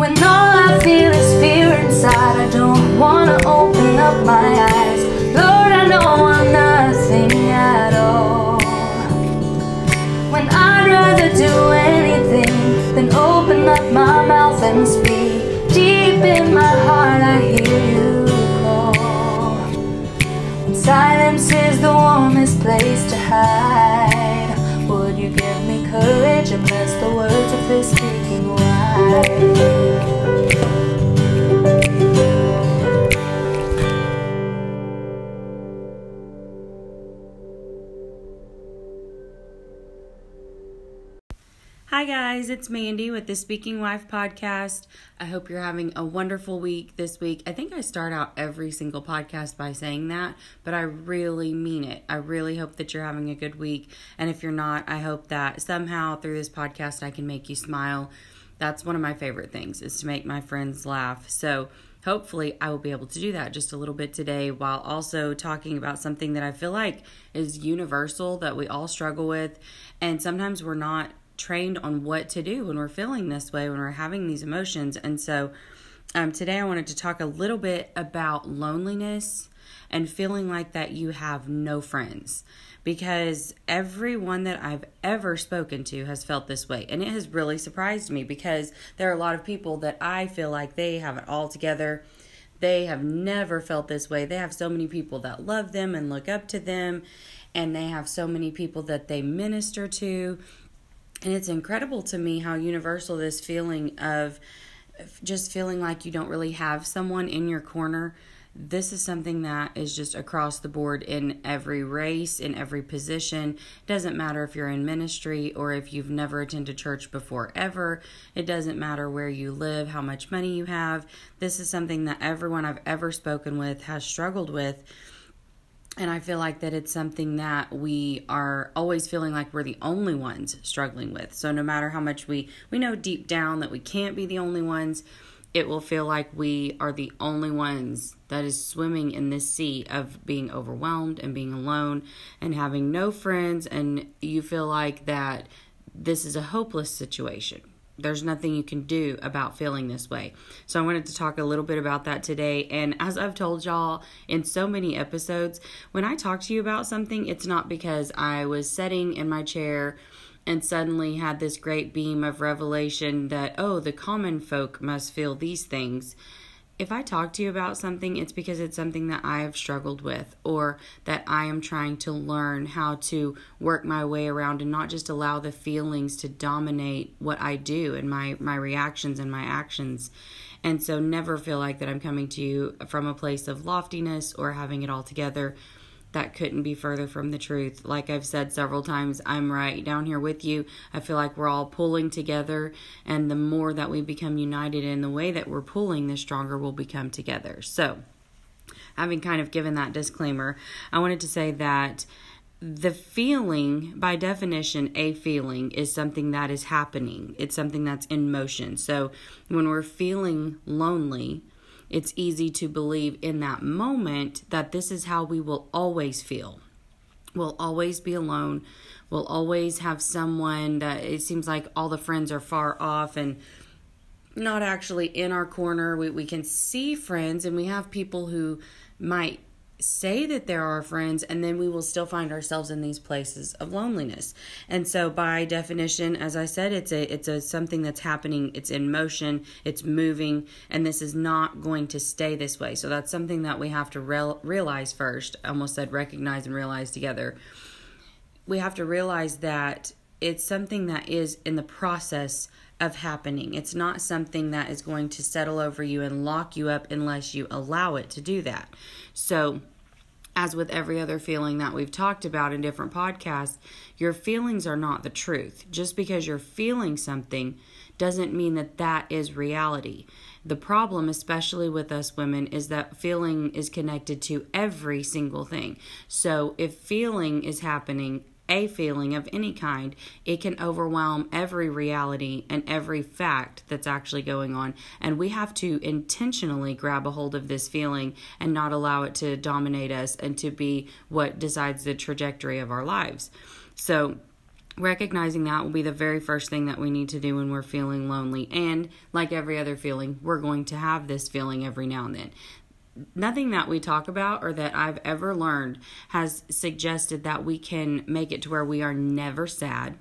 When all I feel is fear inside, I don't wanna open up my eyes. Lord, I know I'm nothing at all. When I'd rather do anything than open up my mouth and speak. Deep in my heart, I hear you call. Silence is the warmest place to hide. Would you give me courage and bless the words of this speaking wife? Hi, guys, it's Mandy with the Speaking Wife podcast. I hope you're having a wonderful week this week. I think I start out every single podcast by saying that, but I really mean it. I really hope that you're having a good week. And if you're not, I hope that somehow through this podcast I can make you smile. That's one of my favorite things is to make my friends laugh. So, hopefully I will be able to do that just a little bit today while also talking about something that I feel like is universal that we all struggle with and sometimes we're not trained on what to do when we're feeling this way, when we're having these emotions. And so um, today I wanted to talk a little bit about loneliness and feeling like that you have no friends because everyone that I've ever spoken to has felt this way. And it has really surprised me because there are a lot of people that I feel like they have it all together. They have never felt this way. They have so many people that love them and look up to them, and they have so many people that they minister to and it's incredible to me how universal this feeling of just feeling like you don't really have someone in your corner. This is something that is just across the board in every race, in every position. It doesn't matter if you're in ministry or if you've never attended church before ever. It doesn't matter where you live, how much money you have. This is something that everyone I've ever spoken with has struggled with and I feel like that it's something that we are always feeling like we're the only ones struggling with. So no matter how much we we know deep down that we can't be the only ones, it will feel like we are the only ones that is swimming in this sea of being overwhelmed and being alone and having no friends and you feel like that this is a hopeless situation there's nothing you can do about feeling this way. So I wanted to talk a little bit about that today. And as I've told y'all in so many episodes, when I talk to you about something, it's not because I was sitting in my chair and suddenly had this great beam of revelation that, oh, the common folk must feel these things if I talk to you about something, it's because it's something that I have struggled with or that I am trying to learn how to work my way around and not just allow the feelings to dominate what I do and my, my reactions and my actions. And so never feel like that I'm coming to you from a place of loftiness or having it all together that couldn't be further from the truth. Like I've said several times, I'm right down here with you. I feel like we're all pulling together, and the more that we become united in the way that we're pulling, the stronger we'll become together. So, having kind of given that disclaimer, I wanted to say that the feeling, by definition, a feeling is something that is happening, it's something that's in motion. So, when we're feeling lonely, it's easy to believe in that moment that this is how we will always feel. We'll always be alone. We'll always have someone that it seems like all the friends are far off and not actually in our corner. We, we can see friends and we have people who might say that there are friends and then we will still find ourselves in these places of loneliness. And so by definition as i said it's a it's a something that's happening. It's in motion. It's moving. And this is not going to stay this way. So that's something that we have to real, realize first. I almost said recognize and realize together. We have to realize that it's something that is in the process of happening. It's not something that is going to settle over you and lock you up unless you allow it to do that. So, as with every other feeling that we've talked about in different podcasts, your feelings are not the truth. Just because you're feeling something doesn't mean that that is reality. The problem, especially with us women, is that feeling is connected to every single thing. So if feeling is happening a feeling of any kind, it can overwhelm every reality and every fact that's actually going on. And we have to intentionally grab a hold of this feeling and not allow it to dominate us and to be what decides the trajectory of our lives. So, recognizing that will be the very first thing that we need to do when we're feeling lonely. And like every other feeling, we're going to have this feeling every now and then. Nothing that we talk about or that I've ever learned has suggested that we can make it to where we are never sad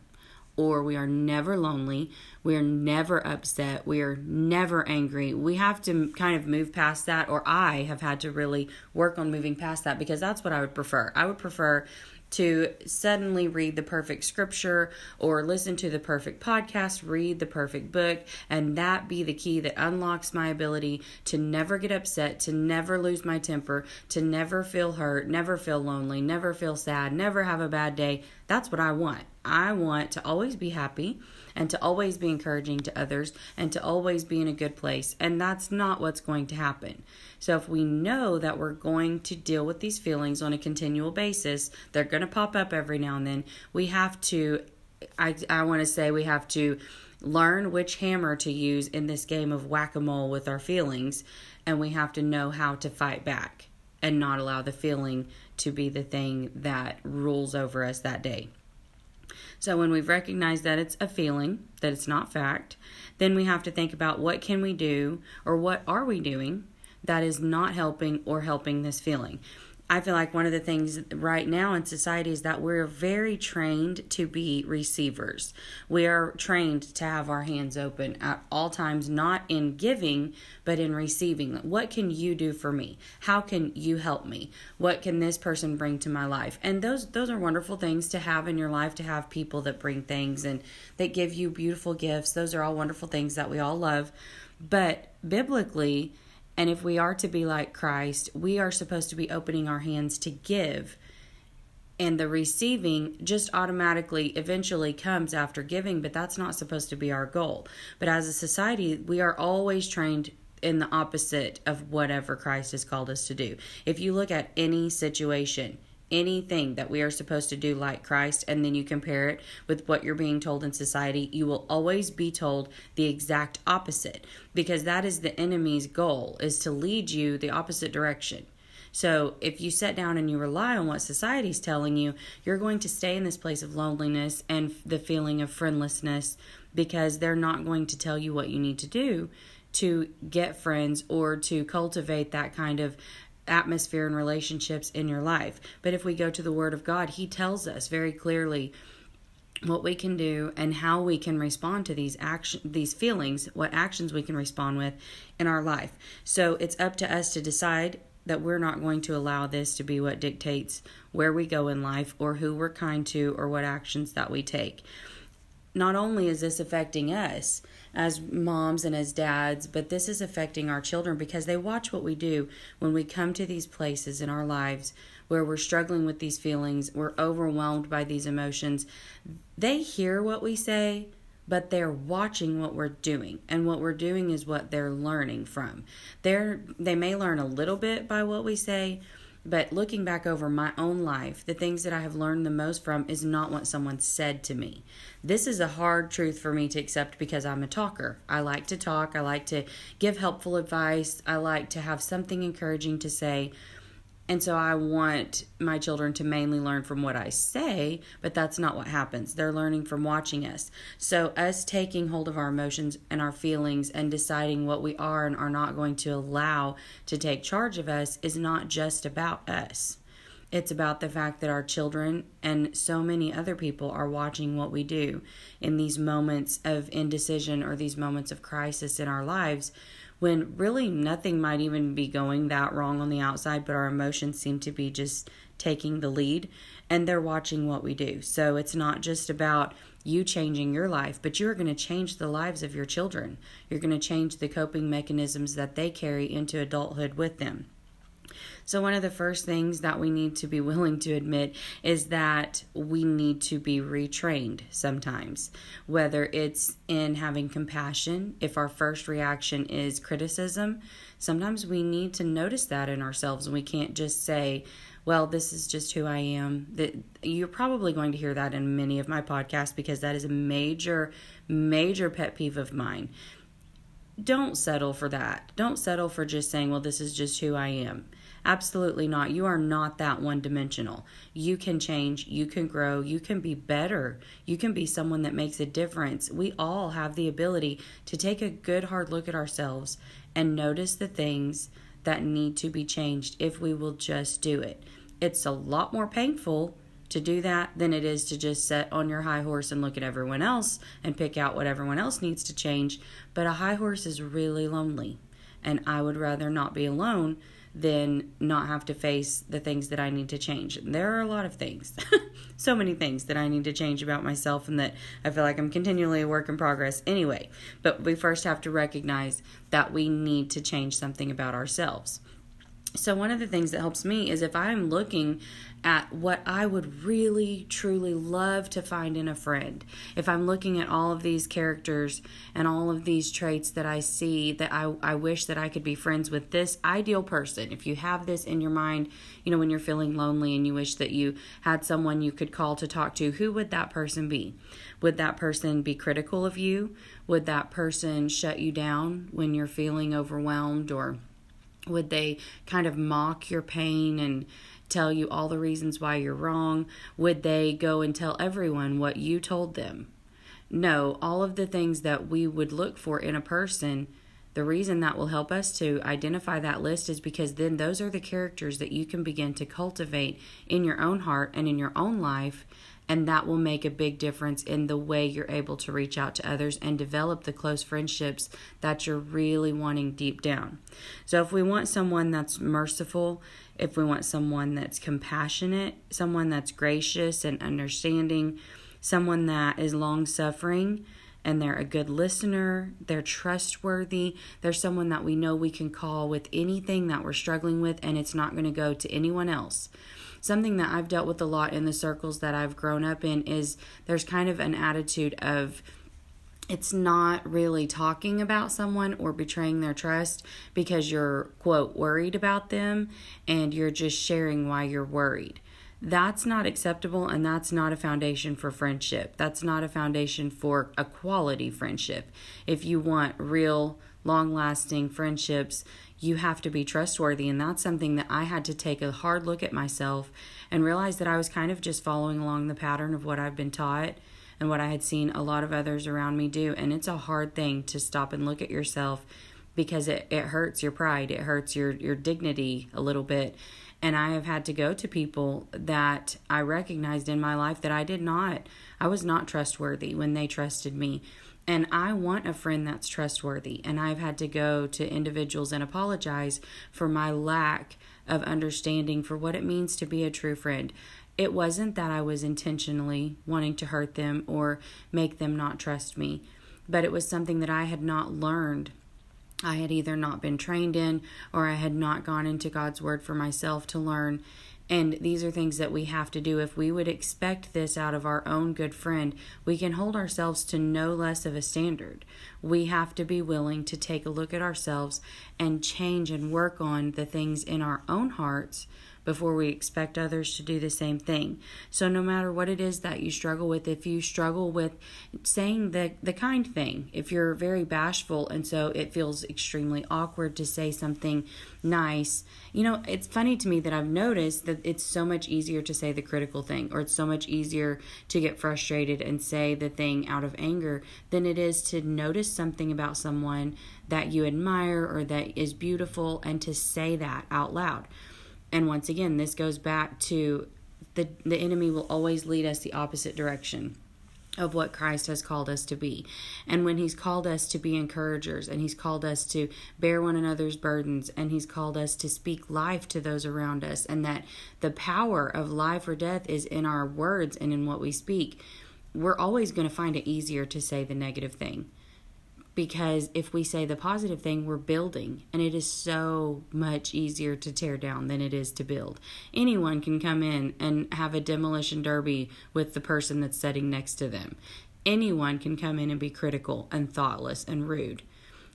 or we are never lonely, we are never upset, we are never angry. We have to kind of move past that, or I have had to really work on moving past that because that's what I would prefer. I would prefer to suddenly read the perfect scripture or listen to the perfect podcast, read the perfect book, and that be the key that unlocks my ability to never get upset, to never lose my temper, to never feel hurt, never feel lonely, never feel sad, never have a bad day. That's what I want. I want to always be happy and to always be encouraging to others and to always be in a good place. And that's not what's going to happen. So if we know that we're going to deal with these feelings on a continual basis, they're going to pop up every now and then. We have to I I want to say we have to learn which hammer to use in this game of whack-a-mole with our feelings and we have to know how to fight back and not allow the feeling to be the thing that rules over us that day. So when we've recognized that it's a feeling, that it's not fact, then we have to think about what can we do or what are we doing that is not helping or helping this feeling. I feel like one of the things right now in society is that we're very trained to be receivers. We are trained to have our hands open at all times, not in giving, but in receiving. What can you do for me? How can you help me? What can this person bring to my life? And those those are wonderful things to have in your life to have people that bring things and that give you beautiful gifts. Those are all wonderful things that we all love. But biblically, and if we are to be like Christ, we are supposed to be opening our hands to give. And the receiving just automatically eventually comes after giving, but that's not supposed to be our goal. But as a society, we are always trained in the opposite of whatever Christ has called us to do. If you look at any situation, anything that we are supposed to do like Christ and then you compare it with what you're being told in society, you will always be told the exact opposite because that is the enemy's goal is to lead you the opposite direction. So, if you sit down and you rely on what society's telling you, you're going to stay in this place of loneliness and the feeling of friendlessness because they're not going to tell you what you need to do to get friends or to cultivate that kind of atmosphere and relationships in your life. But if we go to the Word of God, He tells us very clearly what we can do and how we can respond to these action these feelings what actions we can respond with in our life so it's up to us to decide that we're not going to allow this to be what dictates where we go in life or who we're kind to or what actions that we take not only is this affecting us as moms and as dads, but this is affecting our children because they watch what we do when we come to these places in our lives where we're struggling with these feelings, we're overwhelmed by these emotions. They hear what we say, but they're watching what we're doing and what we're doing is what they're learning from. They're they may learn a little bit by what we say, but looking back over my own life, the things that I have learned the most from is not what someone said to me. This is a hard truth for me to accept because I'm a talker. I like to talk, I like to give helpful advice, I like to have something encouraging to say. And so I want my children to mainly learn from what I say, but that's not what happens. They're learning from watching us. So, us taking hold of our emotions and our feelings and deciding what we are and are not going to allow to take charge of us is not just about us. It's about the fact that our children and so many other people are watching what we do in these moments of indecision or these moments of crisis in our lives when really nothing might even be going that wrong on the outside, but our emotions seem to be just taking the lead and they're watching what we do. So it's not just about you changing your life, but you're going to change the lives of your children. You're going to change the coping mechanisms that they carry into adulthood with them. So, one of the first things that we need to be willing to admit is that we need to be retrained sometimes, whether it's in having compassion, if our first reaction is criticism, sometimes we need to notice that in ourselves and we can't just say, well, this is just who I am. That you're probably going to hear that in many of my podcasts because that is a major, major pet peeve of mine. Don't settle for that. Don't settle for just saying, well, this is just who I am Absolutely not. You are not that one dimensional. You can change, you can grow, you can be better, you can be someone that makes a difference. We all have the ability to take a good hard look at ourselves and notice the things that need to be changed if we will just do it. It's a lot more painful to do that than it is to just sit on your high horse and look at everyone else and pick out what everyone else needs to change. But a high horse is really lonely, and I would rather not be alone than not have to face the things that I need to change. There are a lot of things, so many things that I need to change about myself, and that I feel like I'm continually a work in progress anyway. But we first have to recognize that we need to change something about ourselves. So, one of the things that helps me is if I'm looking at what I would really truly love to find in a friend. If I'm looking at all of these characters and all of these traits that I see that I, I wish that I could be friends with this ideal person, if you have this in your mind, you know, when you're feeling lonely and you wish that you had someone you could call to talk to, who would that person be? Would that person be critical of you? Would that person shut you down when you're feeling overwhelmed or would they kind of mock your pain and tell you all the reasons why you're wrong? Would they go and tell everyone what you told them? No, all of the things that we would look for in a person, the reason that will help us to identify that list is because then those are the characters that you can begin to cultivate in your own heart and in your own life and that will make a big difference in the way you're able to reach out to others and develop the close friendships that you're really wanting deep down. So, if we want someone that's merciful, if we want someone that's compassionate, someone that's gracious and understanding, someone that is long suffering, and they're a good listener, they're trustworthy, they're someone that we know we can call with anything that we're struggling with, and it's not going to go to anyone else something that I've dealt with a lot in the circles that I've grown up in is there's kind of an attitude of it's not really talking about someone or betraying their trust because you're, quote, worried about them and you're just sharing why you're worried. That's not acceptable and that's not a foundation for friendship. That's not a foundation for a quality friendship. If you want real, long lasting friendships, you have to be trustworthy. And that's something that I had to take a hard look at myself and realize that I was kind of just following along the pattern of what I've been taught and what I had seen a lot of others around me do. And it's a hard thing to stop and look at yourself because it, it hurts your pride, it hurts your, your dignity a little bit. And I have had to go to people that I recognized in my life that I did not, I was not trustworthy when they trusted me. And I want a friend that's trustworthy. And I've had to go to individuals and apologize for my lack of understanding for what it means to be a true friend. It wasn't that I was intentionally wanting to hurt them or make them not trust me, but it was something that I had not learned. I had either not been trained in or I had not gone into God's Word for myself to learn and these are things that we have to do. If we would expect this out of our own good friend, we can hold ourselves to no less of a standard. We have to be willing to take a look at ourselves and change and work on the things in our own hearts before we expect others to do the same thing. So no matter what it is that you struggle with, if you struggle with saying the the kind thing, if you're very bashful and so it feels extremely awkward to say something nice, you know, it's funny to me that I've noticed that it's so much easier to say the critical thing or it's so much easier to get frustrated and say the thing out of anger than it is to notice something about someone that you admire or that is beautiful and to say that out loud. And once again, this goes back to the the enemy will always lead us the opposite direction of what Christ has called us to be. And when he's called us to be encouragers and he's called us to bear one another's burdens and he's called us to speak life to those around us and that the power of life or death is in our words and in what we speak, we're always going to find it easier to say the negative thing because if we say the positive thing, we're building, and it is so much easier to tear down than it is to build. Anyone can come in and have a demolition derby with the person that's sitting next to them. Anyone can come in and be critical and thoughtless and rude.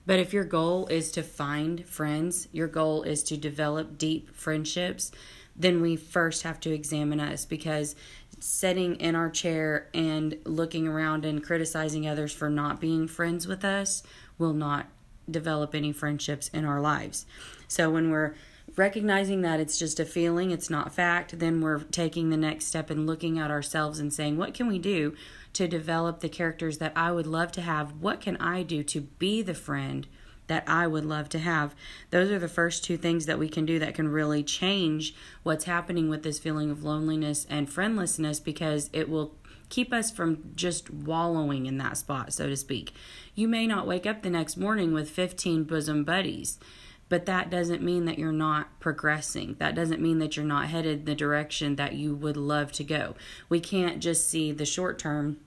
But if your goal is to find friends, your goal is to develop deep friendships, then we first have to examine us because sitting in our chair and looking around and criticizing others for not being friends with us will not develop any friendships in our lives. So when we're recognizing that it's just a feeling, it's not fact, then we're taking the next step and looking at ourselves and saying, what can we do to develop the characters that I would love to have? What can I do to be the friend that I would love to have? Those are the first two things that we can do that can really change what's happening with this feeling of loneliness and friendlessness because it will keep us from just wallowing in that spot, so to speak. You may not wake up the next morning with 15 bosom buddies but that doesn't mean that you're not progressing. That doesn't mean that you're not headed the direction that you would love to go. We can't just see the short term.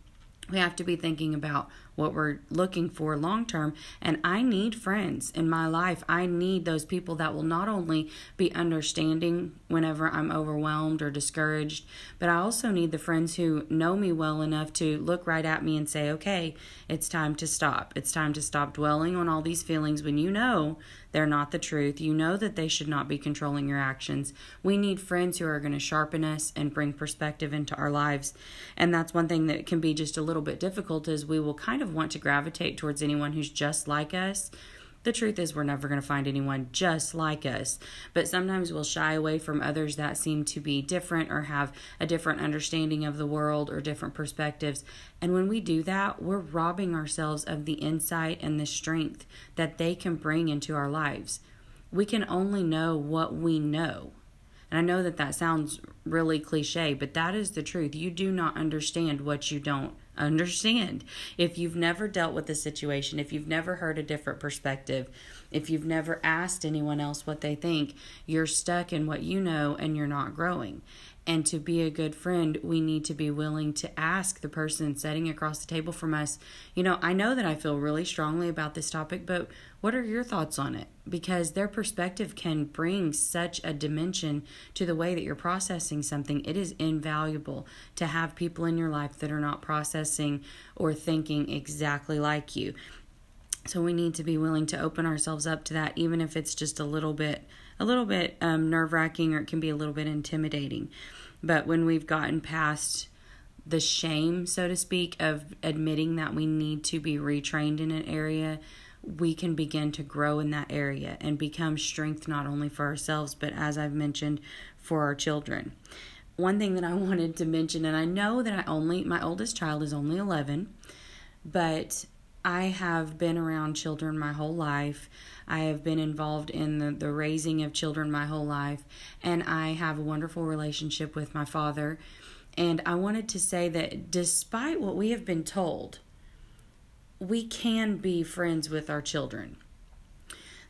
We have to be thinking about what we're looking for long term. And I need friends in my life. I need those people that will not only be understanding whenever I'm overwhelmed or discouraged, but I also need the friends who know me well enough to look right at me and say, okay, it's time to stop. It's time to stop dwelling on all these feelings when you know they're not the truth. You know that they should not be controlling your actions. We need friends who are going to sharpen us and bring perspective into our lives. And that's one thing that can be just a little bit difficult is we will kind of want to gravitate towards anyone who's just like us the truth is, we're never going to find anyone just like us, but sometimes we'll shy away from others that seem to be different or have a different understanding of the world or different perspectives. And when we do that, we're robbing ourselves of the insight and the strength that they can bring into our lives. We can only know what we know. And I know that that sounds really cliche, but that is the truth. You do not understand what you don't understand. If you've never dealt with a situation, if you've never heard a different perspective, if you've never asked anyone else what they think, you're stuck in what you know and you're not growing. And to be a good friend, we need to be willing to ask the person sitting across the table from us, you know, I know that I feel really strongly about this topic, but what are your thoughts on it? Because their perspective can bring such a dimension to the way that you're processing something. It is invaluable to have people in your life that are not processing or thinking exactly like you. So we need to be willing to open ourselves up to that, even if it's just a little bit, a little bit um, nerve wracking, or it can be a little bit intimidating. But when we've gotten past the shame, so to speak, of admitting that we need to be retrained in an area, we can begin to grow in that area and become strength not only for ourselves, but as I've mentioned, for our children. One thing that I wanted to mention, and I know that I only, my oldest child is only 11, but I have been around children my whole life. I have been involved in the, the raising of children my whole life, and I have a wonderful relationship with my father. And I wanted to say that despite what we have been told, we can be friends with our children.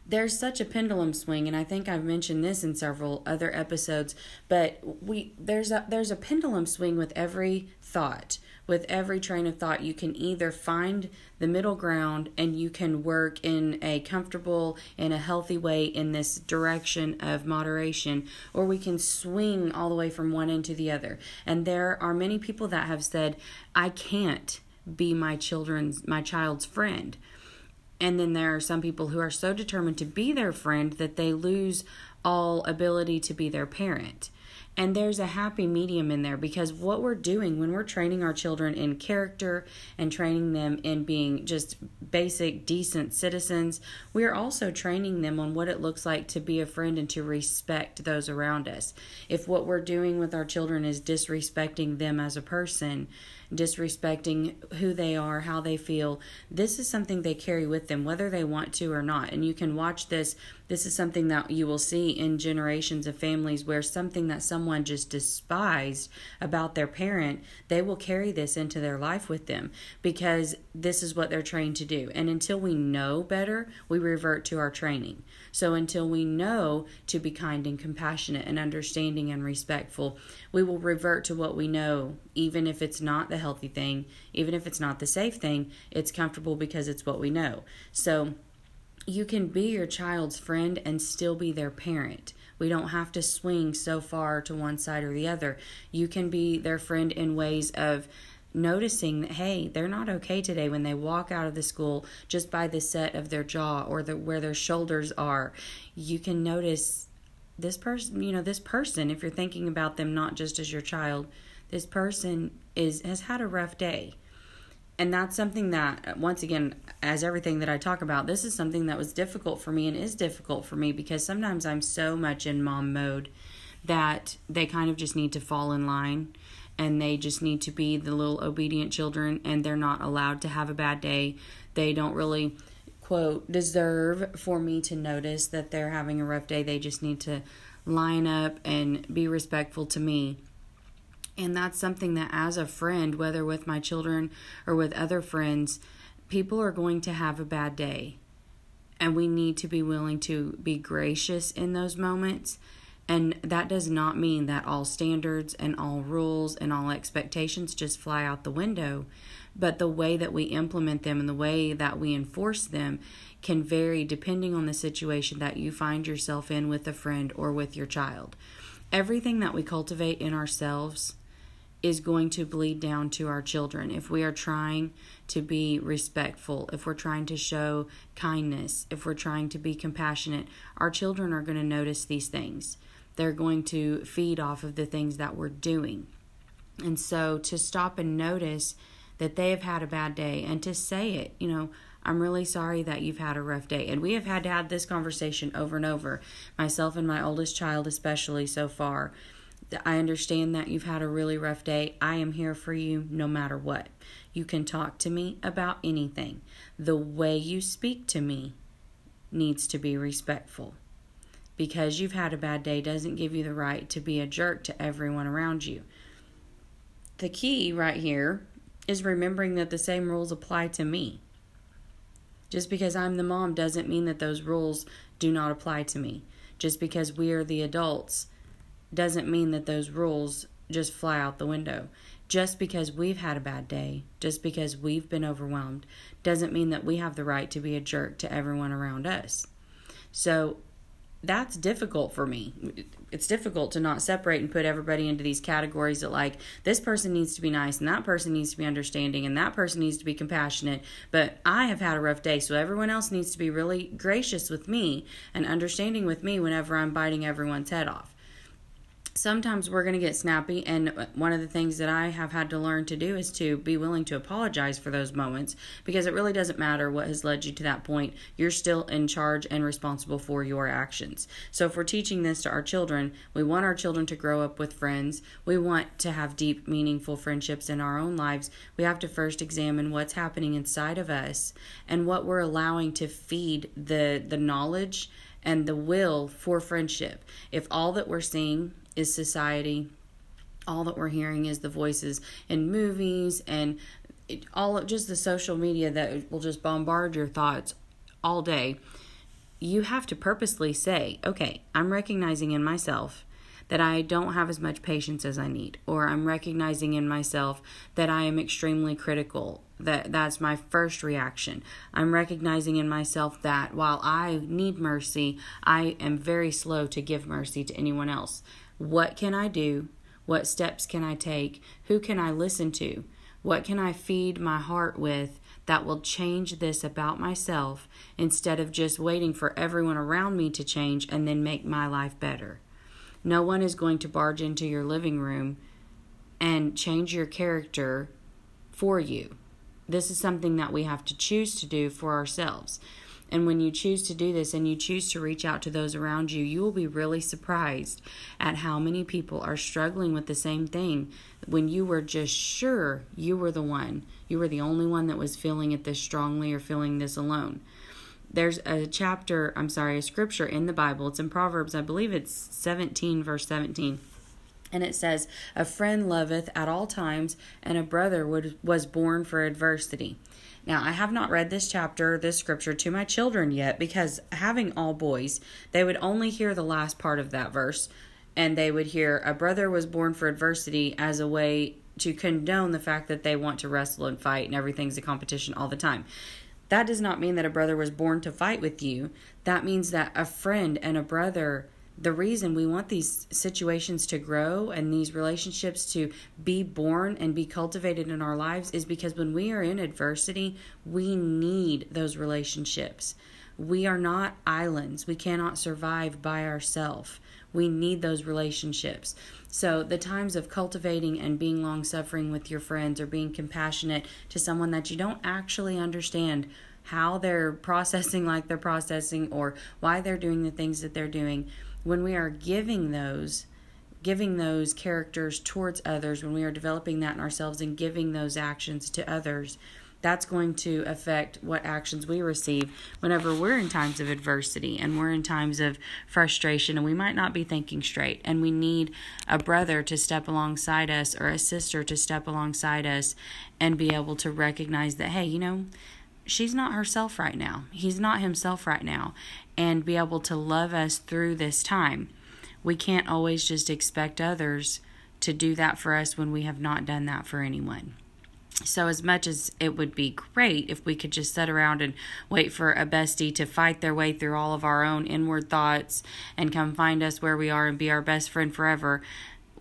There's such a pendulum swing, and I think I've mentioned this in several other episodes, but we there's a there's a pendulum swing with every thought with every train of thought, you can either find the middle ground and you can work in a comfortable and a healthy way in this direction of moderation, or we can swing all the way from one end to the other. And there are many people that have said, I can't be my children's my child's friend. And then there are some people who are so determined to be their friend that they lose all ability to be their parent. And there's a happy medium in there because what we're doing when we're training our children in character and training them in being just basic, decent citizens, we are also training them on what it looks like to be a friend and to respect those around us. If what we're doing with our children is disrespecting them as a person, disrespecting who they are, how they feel. This is something they carry with them, whether they want to or not. And you can watch this. This is something that you will see in generations of families where something that someone just despised about their parent, they will carry this into their life with them because this is what they're trained to do. And until we know better, we revert to our training. So until we know to be kind and compassionate and understanding and respectful, we will revert to what we know, even if it's not the healthy thing, even if it's not the safe thing, it's comfortable because it's what we know. So you can be your child's friend and still be their parent. We don't have to swing so far to one side or the other. You can be their friend in ways of noticing that hey they're not okay today when they walk out of the school just by the set of their jaw or the where their shoulders are. You can notice this person you know this person if you're thinking about them not just as your child this person is has had a rough day. And that's something that once again as everything that i talk about this is something that was difficult for me and is difficult for me because sometimes i'm so much in mom mode that they kind of just need to fall in line and they just need to be the little obedient children and they're not allowed to have a bad day they don't really quote deserve for me to notice that they're having a rough day they just need to line up and be respectful to me and that's something that, as a friend, whether with my children or with other friends, people are going to have a bad day. And we need to be willing to be gracious in those moments. And that does not mean that all standards and all rules and all expectations just fly out the window. But the way that we implement them and the way that we enforce them can vary depending on the situation that you find yourself in with a friend or with your child. Everything that we cultivate in ourselves is going to bleed down to our children. If we are trying to be respectful, if we're trying to show kindness, if we're trying to be compassionate, our children are going to notice these things. They're going to feed off of the things that we're doing. And so to stop and notice that they have had a bad day and to say it, you know, I'm really sorry that you've had a rough day. And we have had to have this conversation over and over, myself and my oldest child, especially so far I understand that you've had a really rough day. I am here for you no matter what. You can talk to me about anything. The way you speak to me needs to be respectful. Because you've had a bad day doesn't give you the right to be a jerk to everyone around you. The key right here is remembering that the same rules apply to me. Just because I'm the mom doesn't mean that those rules do not apply to me. Just because we are the adults doesn't mean that those rules just fly out the window. Just because we've had a bad day, just because we've been overwhelmed, doesn't mean that we have the right to be a jerk to everyone around us. So that's difficult for me. It's difficult to not separate and put everybody into these categories that, like, this person needs to be nice and that person needs to be understanding and that person needs to be compassionate. But I have had a rough day, so everyone else needs to be really gracious with me and understanding with me whenever I'm biting everyone's head off sometimes we're going to get snappy and uh, one of the things that i have had to learn to do is to be willing to apologize for those moments because it really doesn't matter what has led you to that point you're still in charge and responsible for your actions so if we're teaching this to our children we want our children to grow up with friends we want to have deep meaningful friendships in our own lives we have to first examine what's happening inside of us and what we're allowing to feed the the knowledge and the will for friendship. If all that we're seeing is society, all that we're hearing is the voices in movies and all of just the social media that will just bombard your thoughts all day, you have to purposely say, okay, I'm recognizing in myself that I don't have as much patience as I need, or I'm recognizing in myself that I am extremely critical. That that's my first reaction. I'm recognizing in myself that while I need mercy, I am very slow to give mercy to anyone else. What can I do? What steps can I take? Who can I listen to? What can I feed my heart with that will change this about myself instead of just waiting for everyone around me to change and then make my life better? No one is going to barge into your living room and change your character for you. This is something that we have to choose to do for ourselves. And when you choose to do this and you choose to reach out to those around you, you will be really surprised at how many people are struggling with the same thing when you were just sure you were the one. You were the only one that was feeling it this strongly or feeling this alone there's a chapter, I'm sorry, a scripture in the Bible. It's in Proverbs, I believe it's 17, verse 17. And it says, A friend loveth at all times, and a brother would, was born for adversity. Now, I have not read this chapter, this scripture to my children yet because having all boys, they would only hear the last part of that verse and they would hear, A brother was born for adversity as a way to condone the fact that they want to wrestle and fight and everything's a competition all the time. That does not mean that a brother was born to fight with you. That means that a friend and a brother, the reason we want these situations to grow and these relationships to be born and be cultivated in our lives is because when we are in adversity, we need those relationships. We are not islands. We cannot survive by ourselves. We need those relationships. So, the times of cultivating and being long suffering with your friends or being compassionate to someone that you don't actually understand how they're processing like they're processing or why they're doing the things that they're doing, when we are giving those, giving those characters towards others, when we are developing that in ourselves and giving those actions to others, that's going to affect what actions we receive whenever we're in times of adversity and we're in times of frustration and we might not be thinking straight and we need a brother to step alongside us or a sister to step alongside us and be able to recognize that hey you know she's not herself right now. He's not himself right now and be able to love us through this time we can't always just expect others to do that for us when we have not done that for anyone so, as much as it would be great if we could just sit around and wait for a bestie to fight their way through all of our own inward thoughts and come find us where we are and be our best friend forever,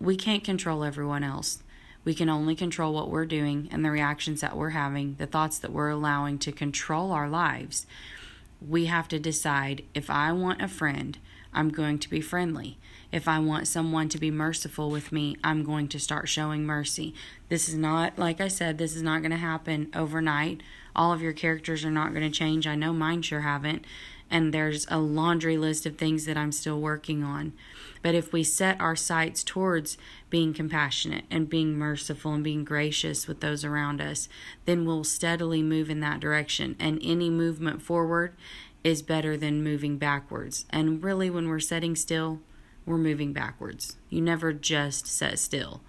we can't control everyone else. We can only control what we're doing and the reactions that we're having, the thoughts that we're allowing to control our lives. We have to decide if I want a friend, I'm going to be friendly. If I want someone to be merciful with me, I'm going to start showing mercy. This is not, like I said, this is not going to happen overnight. All of your characters are not going to change. I know mine sure haven't. And there's a laundry list of things that I'm still working on. But if we set our sights towards being compassionate and being merciful and being gracious with those around us, then we'll steadily move in that direction. And any movement forward is better than moving backwards. And really, when we're setting still, we're moving backwards. You never just set still.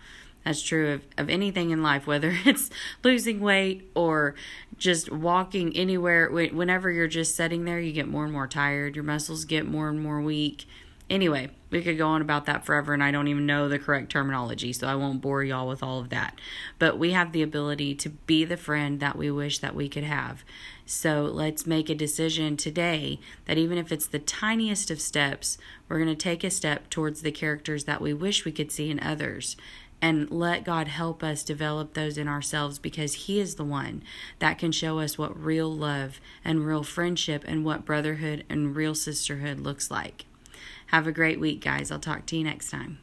That's true of, of anything in life, whether it's losing weight or just walking anywhere. Whenever you're just sitting there, you get more and more tired. Your muscles get more and more weak. Anyway, we could go on about that forever, and I don't even know the correct terminology, so I won't bore y'all with all of that. But we have the ability to be the friend that we wish that we could have. So let's make a decision today that even if it's the tiniest of steps, we're going to take a step towards the characters that we wish we could see in others and let God help us develop those in ourselves because He is the one that can show us what real love and real friendship and what brotherhood and real sisterhood looks like. Have a great week, guys. I'll talk to you next time.